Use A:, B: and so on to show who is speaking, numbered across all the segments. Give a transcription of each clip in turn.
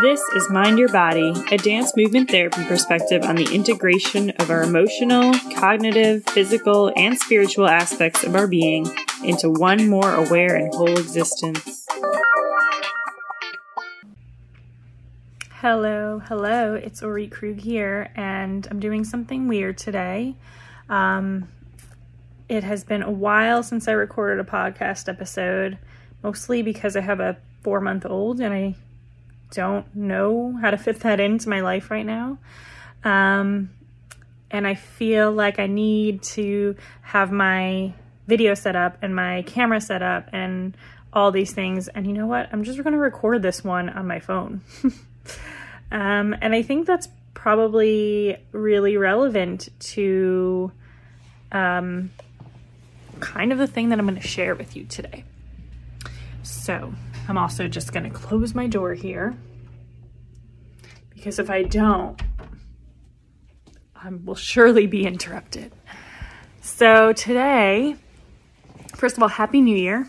A: This is Mind Your Body, a dance movement therapy perspective on the integration of our emotional, cognitive, physical, and spiritual aspects of our being into one more aware and whole existence. Hello, hello, it's Orit Krug here, and I'm doing something weird today. Um, it has been a while since I recorded a podcast episode, mostly because I have a four month old and I don't know how to fit that into my life right now. Um, and I feel like I need to have my video set up and my camera set up and all these things. And you know what? I'm just going to record this one on my phone. um, and I think that's probably really relevant to um, kind of the thing that I'm going to share with you today. So, I'm also just going to close my door here because if I don't, I will surely be interrupted. So today, first of all, Happy New Year.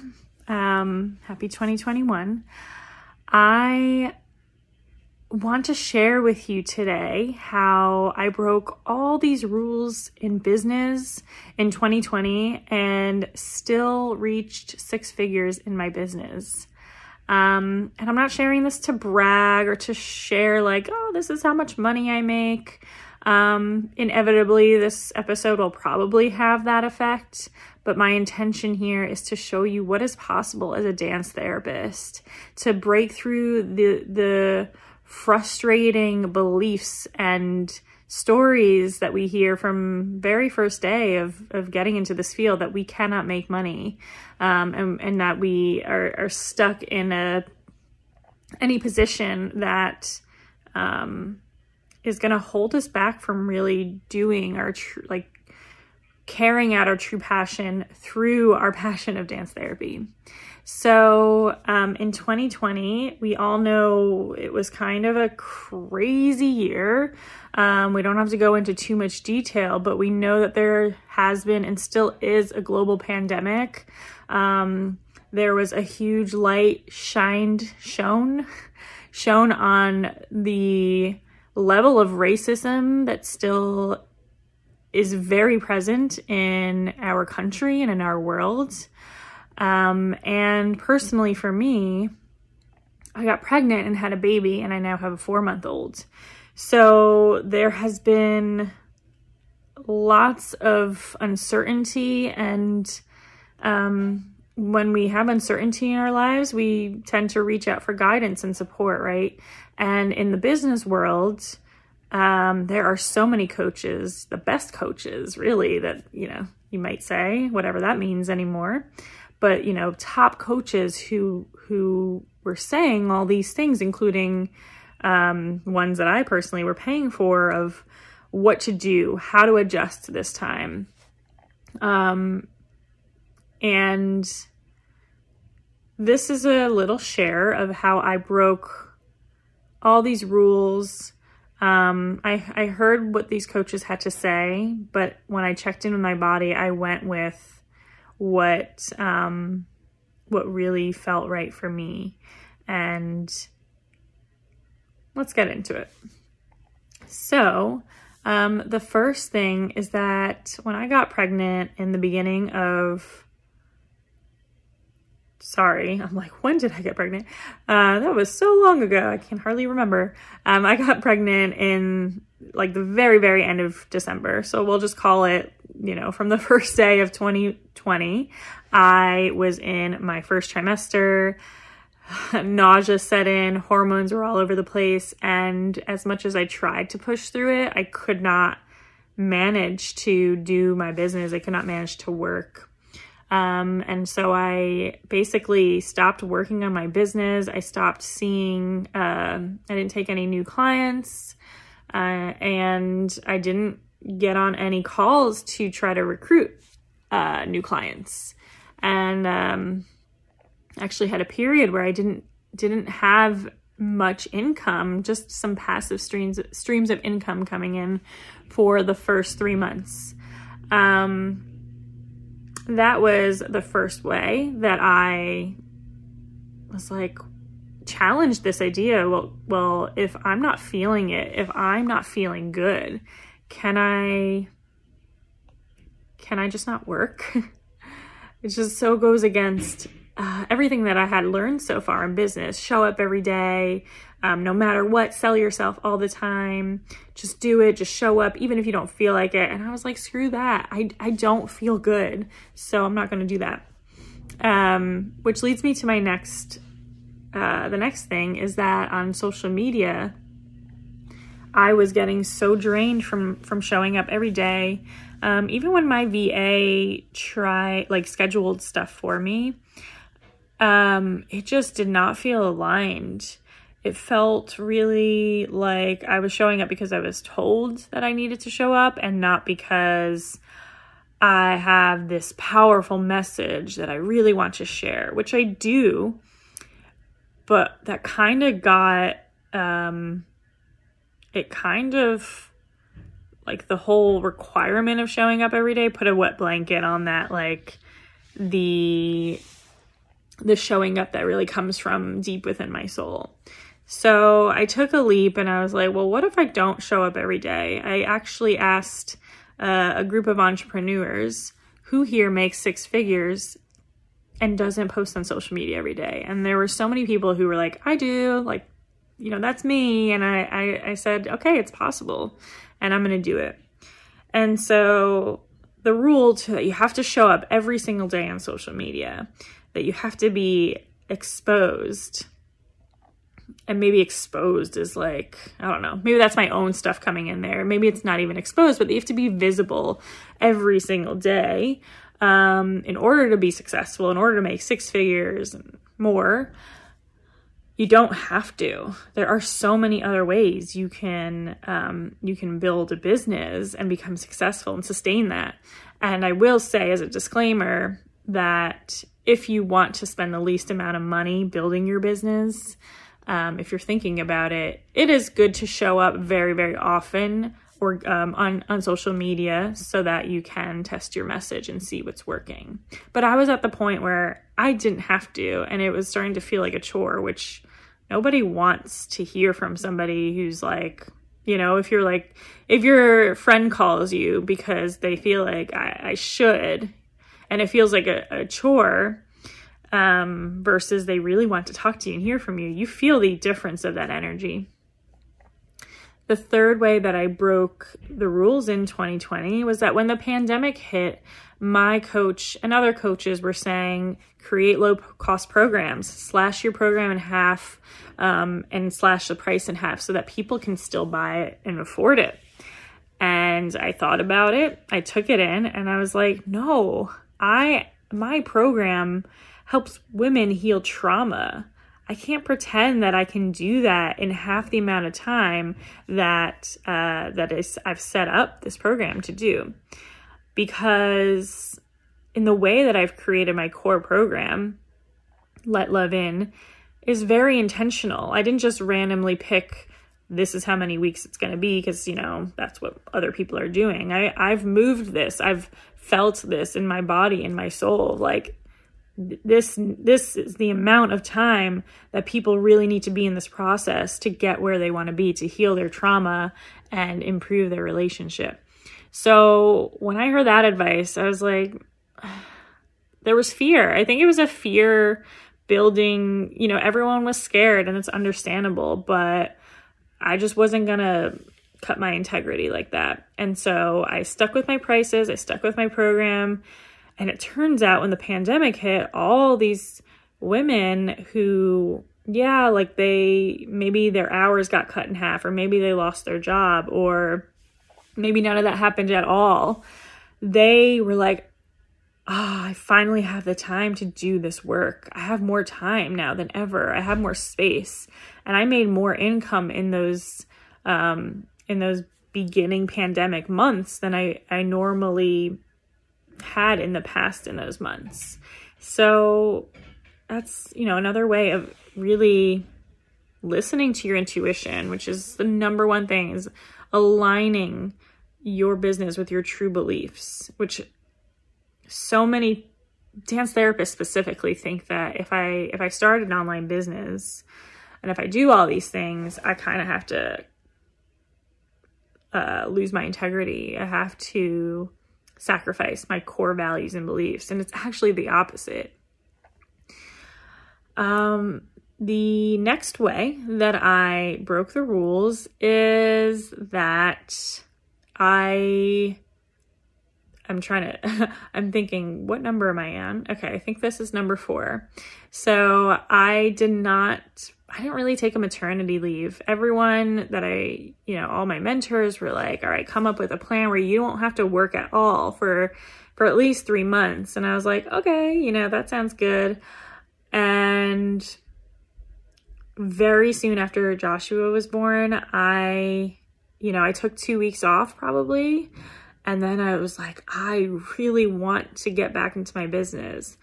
A: Um, happy 2021. I want to share with you today how I broke all these rules in business in 2020 and still reached six figures in my business. Um, and I'm not sharing this to brag or to share, like, oh, this is how much money I make. Um, inevitably, this episode will probably have that effect, but my intention here is to show you what is possible as a dance therapist to break through the the frustrating beliefs and stories that we hear from very first day of, of getting into this field that we cannot make money um, and, and that we are, are stuck in a any position that um, is going to hold us back from really doing our true like carrying out our true passion through our passion of dance therapy so um, in 2020, we all know it was kind of a crazy year. Um, we don't have to go into too much detail, but we know that there has been and still is a global pandemic. Um, there was a huge light shined, shown, shown on the level of racism that still is very present in our country and in our world. Um, and personally, for me, I got pregnant and had a baby, and I now have a four month old. So there has been lots of uncertainty, and um, when we have uncertainty in our lives, we tend to reach out for guidance and support, right? And in the business world, um, there are so many coaches, the best coaches, really, that, you know, you might say, whatever that means anymore but you know top coaches who who were saying all these things including um, ones that i personally were paying for of what to do how to adjust this time. Um, and this is a little share of how i broke all these rules. Um, I, I heard what these coaches had to say, but when I checked in with my body, I went with what um, what really felt right for me. And let's get into it. So, um, the first thing is that when I got pregnant in the beginning of sorry, I'm like, when did I get pregnant? Uh, that was so long ago. I can hardly remember. Um, I got pregnant in like the very, very end of December. So we'll just call it, you know, from the first day of 2020, I was in my first trimester. Nausea set in, hormones were all over the place. And as much as I tried to push through it, I could not manage to do my business. I could not manage to work um, and so I basically stopped working on my business. I stopped seeing, uh, I didn't take any new clients, uh, and I didn't get on any calls to try to recruit uh, new clients. And um, actually had a period where I didn't didn't have much income, just some passive streams streams of income coming in for the first three months. Um, that was the first way that I was like challenged this idea. Well, well, if I'm not feeling it, if I'm not feeling good, can I can I just not work? it just so goes against uh, everything that I had learned so far in business. Show up every day, um, no matter what, sell yourself all the time. Just do it, just show up, even if you don't feel like it. And I was like, screw that. I, I don't feel good. So I'm not going to do that. Um, which leads me to my next, uh, the next thing is that on social media, I was getting so drained from from showing up every day. Um, even when my VA try like scheduled stuff for me, um, it just did not feel aligned. It felt really like I was showing up because I was told that I needed to show up and not because I have this powerful message that I really want to share, which I do. But that kind of got, um, it kind of like the whole requirement of showing up every day put a wet blanket on that, like the the showing up that really comes from deep within my soul. So I took a leap and I was like, well, what if I don't show up every day? I actually asked uh, a group of entrepreneurs who here makes six figures and doesn't post on social media every day. And there were so many people who were like, I do, like, you know, that's me. And I, I, I said, okay, it's possible and I'm going to do it. And so the rule to that you have to show up every single day on social media that you have to be exposed and maybe exposed is like i don't know maybe that's my own stuff coming in there maybe it's not even exposed but you have to be visible every single day um, in order to be successful in order to make six figures and more you don't have to there are so many other ways you can um, you can build a business and become successful and sustain that and i will say as a disclaimer that if you want to spend the least amount of money building your business, um, if you're thinking about it, it is good to show up very, very often or um, on on social media so that you can test your message and see what's working. But I was at the point where I didn't have to, and it was starting to feel like a chore, which nobody wants to hear from somebody who's like, you know, if you're like, if your friend calls you because they feel like I, I should, and it feels like a, a chore um, versus they really want to talk to you and hear from you, you feel the difference of that energy. The third way that I broke the rules in 2020 was that when the pandemic hit, my coach and other coaches were saying create low cost programs, slash your program in half, um, and slash the price in half so that people can still buy it and afford it. And I thought about it, I took it in, and I was like, no, I my program helps women heal trauma. I can't pretend that I can do that in half the amount of time that uh, that is I've set up this program to do, because in the way that I've created my core program, Let Love In, is very intentional. I didn't just randomly pick this is how many weeks it's going to be because you know that's what other people are doing. I i've moved this. I've felt this in my body in my soul. Like this this is the amount of time that people really need to be in this process to get where they want to be to heal their trauma and improve their relationship. So when i heard that advice i was like there was fear i think it was a fear building you know everyone was scared and it's understandable but I just wasn't going to cut my integrity like that. And so I stuck with my prices, I stuck with my program. And it turns out when the pandemic hit, all these women who, yeah, like they maybe their hours got cut in half, or maybe they lost their job, or maybe none of that happened at all. They were like, ah, oh, I finally have the time to do this work. I have more time now than ever. I have more space. And I made more income in those um, in those beginning pandemic months than I, I normally had in the past in those months. So that's, you know, another way of really listening to your intuition, which is the number one thing is aligning your business with your true beliefs, which so many dance therapists specifically think that if I if I start an online business, And if I do all these things, I kind of have to uh, lose my integrity. I have to sacrifice my core values and beliefs. And it's actually the opposite. Um, the next way that I broke the rules is that I I'm trying to, I'm thinking, what number am I on? Okay, I think this is number four. So I did not, I didn't really take a maternity leave. Everyone that I, you know, all my mentors were like, all right, come up with a plan where you don't have to work at all for, for at least three months. And I was like, okay, you know, that sounds good. And very soon after Joshua was born, I, you know, I took two weeks off probably. And then I was like, I really want to get back into my business.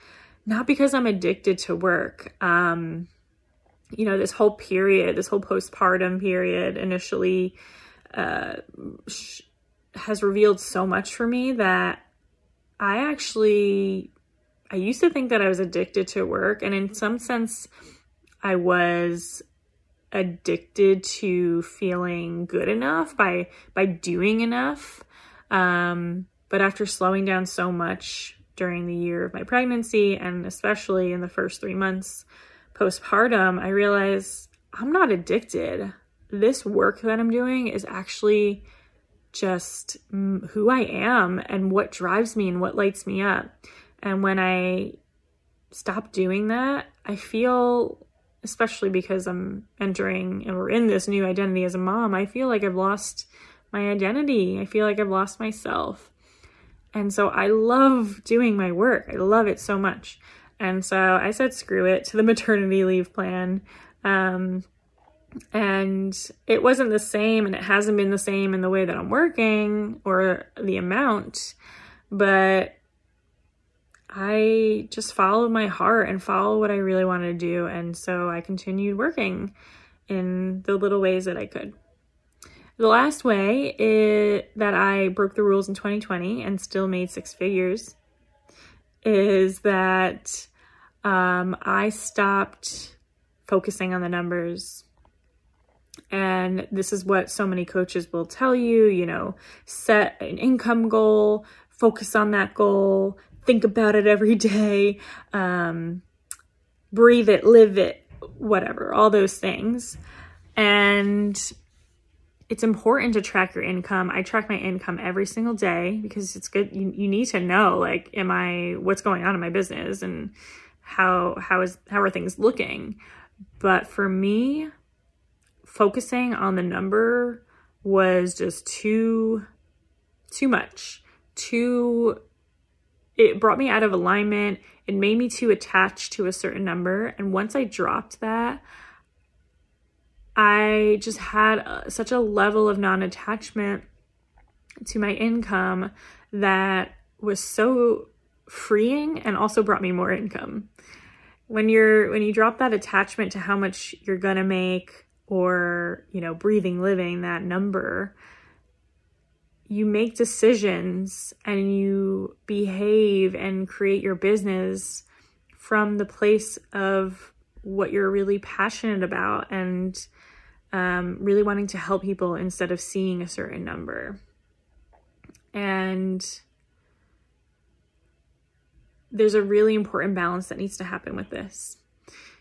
A: Not because I'm addicted to work. Um, you know, this whole period, this whole postpartum period initially uh, sh- has revealed so much for me that I actually, I used to think that I was addicted to work. And in some sense, I was addicted to feeling good enough by by doing enough um, but after slowing down so much during the year of my pregnancy and especially in the first three months postpartum, I realized I'm not addicted. This work that I'm doing is actually just who I am and what drives me and what lights me up. And when I stop doing that, I feel, especially because I'm entering and we're in this new identity as a mom, I feel like I've lost my identity. I feel like I've lost myself. And so I love doing my work. I love it so much. And so I said, screw it to the maternity leave plan. Um, and it wasn't the same, and it hasn't been the same in the way that I'm working or the amount, but I just followed my heart and followed what I really wanted to do. And so I continued working in the little ways that I could. The last way is, that I broke the rules in 2020 and still made six figures is that um, I stopped focusing on the numbers. And this is what so many coaches will tell you, you know, set an income goal, focus on that goal, think about it every day, um, breathe it, live it, whatever, all those things. And it's important to track your income. I track my income every single day because it's good. You, you need to know, like, am I, what's going on in my business and how, how is, how are things looking? But for me, focusing on the number was just too, too much, too, it brought me out of alignment. It made me too attached to a certain number. And once I dropped that, I just had a, such a level of non attachment to my income that was so freeing and also brought me more income. When you're when you drop that attachment to how much you're going to make or, you know, breathing living that number, you make decisions and you behave and create your business from the place of what you're really passionate about and um, really wanting to help people instead of seeing a certain number. And there's a really important balance that needs to happen with this.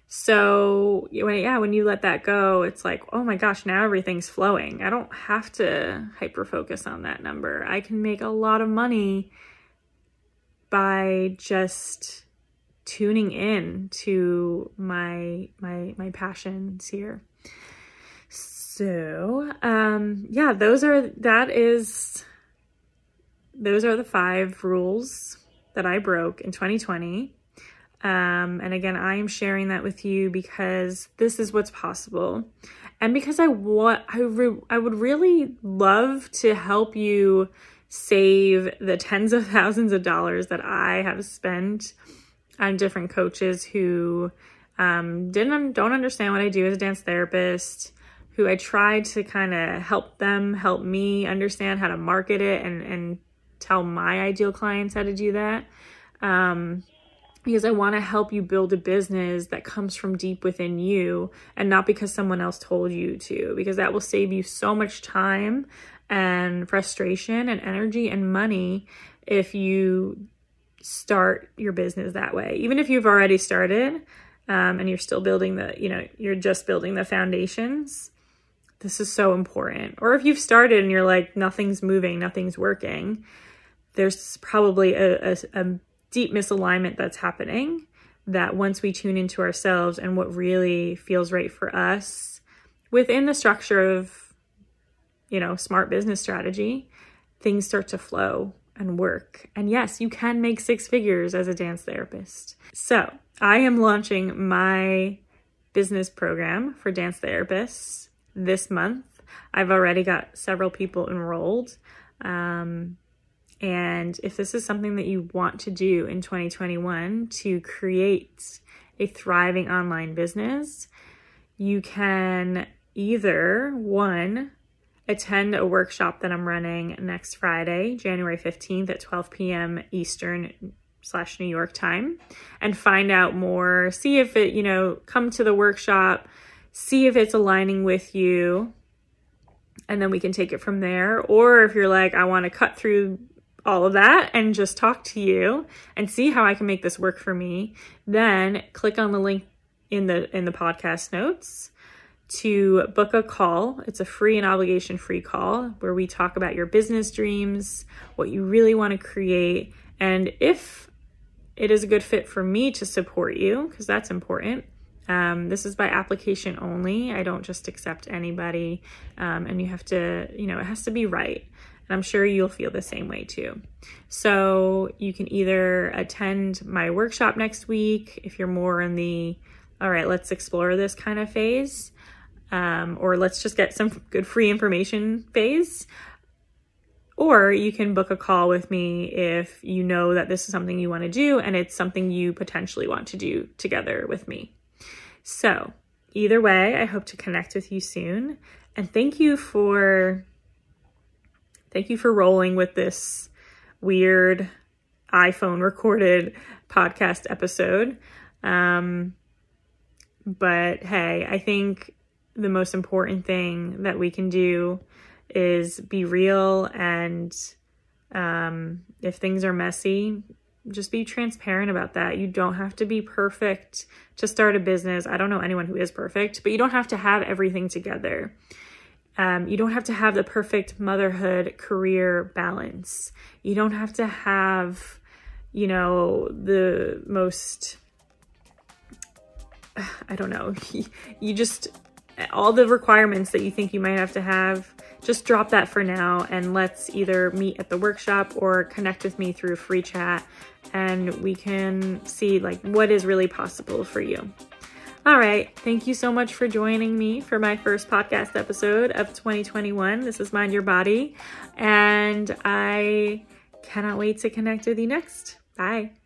A: So yeah, when you let that go, it's like, oh my gosh, now everything's flowing. I don't have to hyper focus on that number. I can make a lot of money by just tuning in to my my my passions here. So, um, yeah, those are, that is, those are the five rules that I broke in 2020. Um, and again, I am sharing that with you because this is what's possible. And because I want, I, re- I would really love to help you save the tens of thousands of dollars that I have spent on different coaches who um, didn't don't understand what I do as a dance therapist, who I tried to kind of help them help me understand how to market it and, and tell my ideal clients how to do that. Um, because I want to help you build a business that comes from deep within you and not because someone else told you to, because that will save you so much time and frustration and energy and money if you start your business that way. Even if you've already started um, and you're still building the, you know, you're just building the foundations, this is so important. Or if you've started and you're like, nothing's moving, nothing's working, there's probably a, a, a deep misalignment that's happening that once we tune into ourselves and what really feels right for us within the structure of you know smart business strategy things start to flow and work. And yes you can make six figures as a dance therapist. So i am launching my business program for dance therapists this month i've already got several people enrolled um, and if this is something that you want to do in 2021 to create a thriving online business, you can either one, attend a workshop that I'm running next Friday, January 15th at 12 p.m. Eastern slash New York time and find out more. See if it, you know, come to the workshop, see if it's aligning with you, and then we can take it from there. Or if you're like, I want to cut through all of that and just talk to you and see how I can make this work for me, then click on the link in the in the podcast notes to book a call. It's a free and obligation free call where we talk about your business dreams, what you really want to create, and if it is a good fit for me to support you, because that's important. Um, this is by application only. I don't just accept anybody, um, and you have to, you know, it has to be right. And I'm sure you'll feel the same way too. So you can either attend my workshop next week if you're more in the, all right, let's explore this kind of phase, um, or let's just get some good free information phase. Or you can book a call with me if you know that this is something you want to do and it's something you potentially want to do together with me. So, either way, I hope to connect with you soon. And thank you for Thank you for rolling with this weird iPhone recorded podcast episode. Um, but hey, I think the most important thing that we can do is be real and um, if things are messy, just be transparent about that. You don't have to be perfect to start a business. I don't know anyone who is perfect, but you don't have to have everything together. Um, you don't have to have the perfect motherhood career balance. You don't have to have, you know, the most, I don't know, you just, all the requirements that you think you might have to have, just drop that for now and let's either meet at the workshop or connect with me through free chat and we can see like what is really possible for you. All right. Thank you so much for joining me for my first podcast episode of 2021. This is Mind Your Body, and I cannot wait to connect with you next. Bye.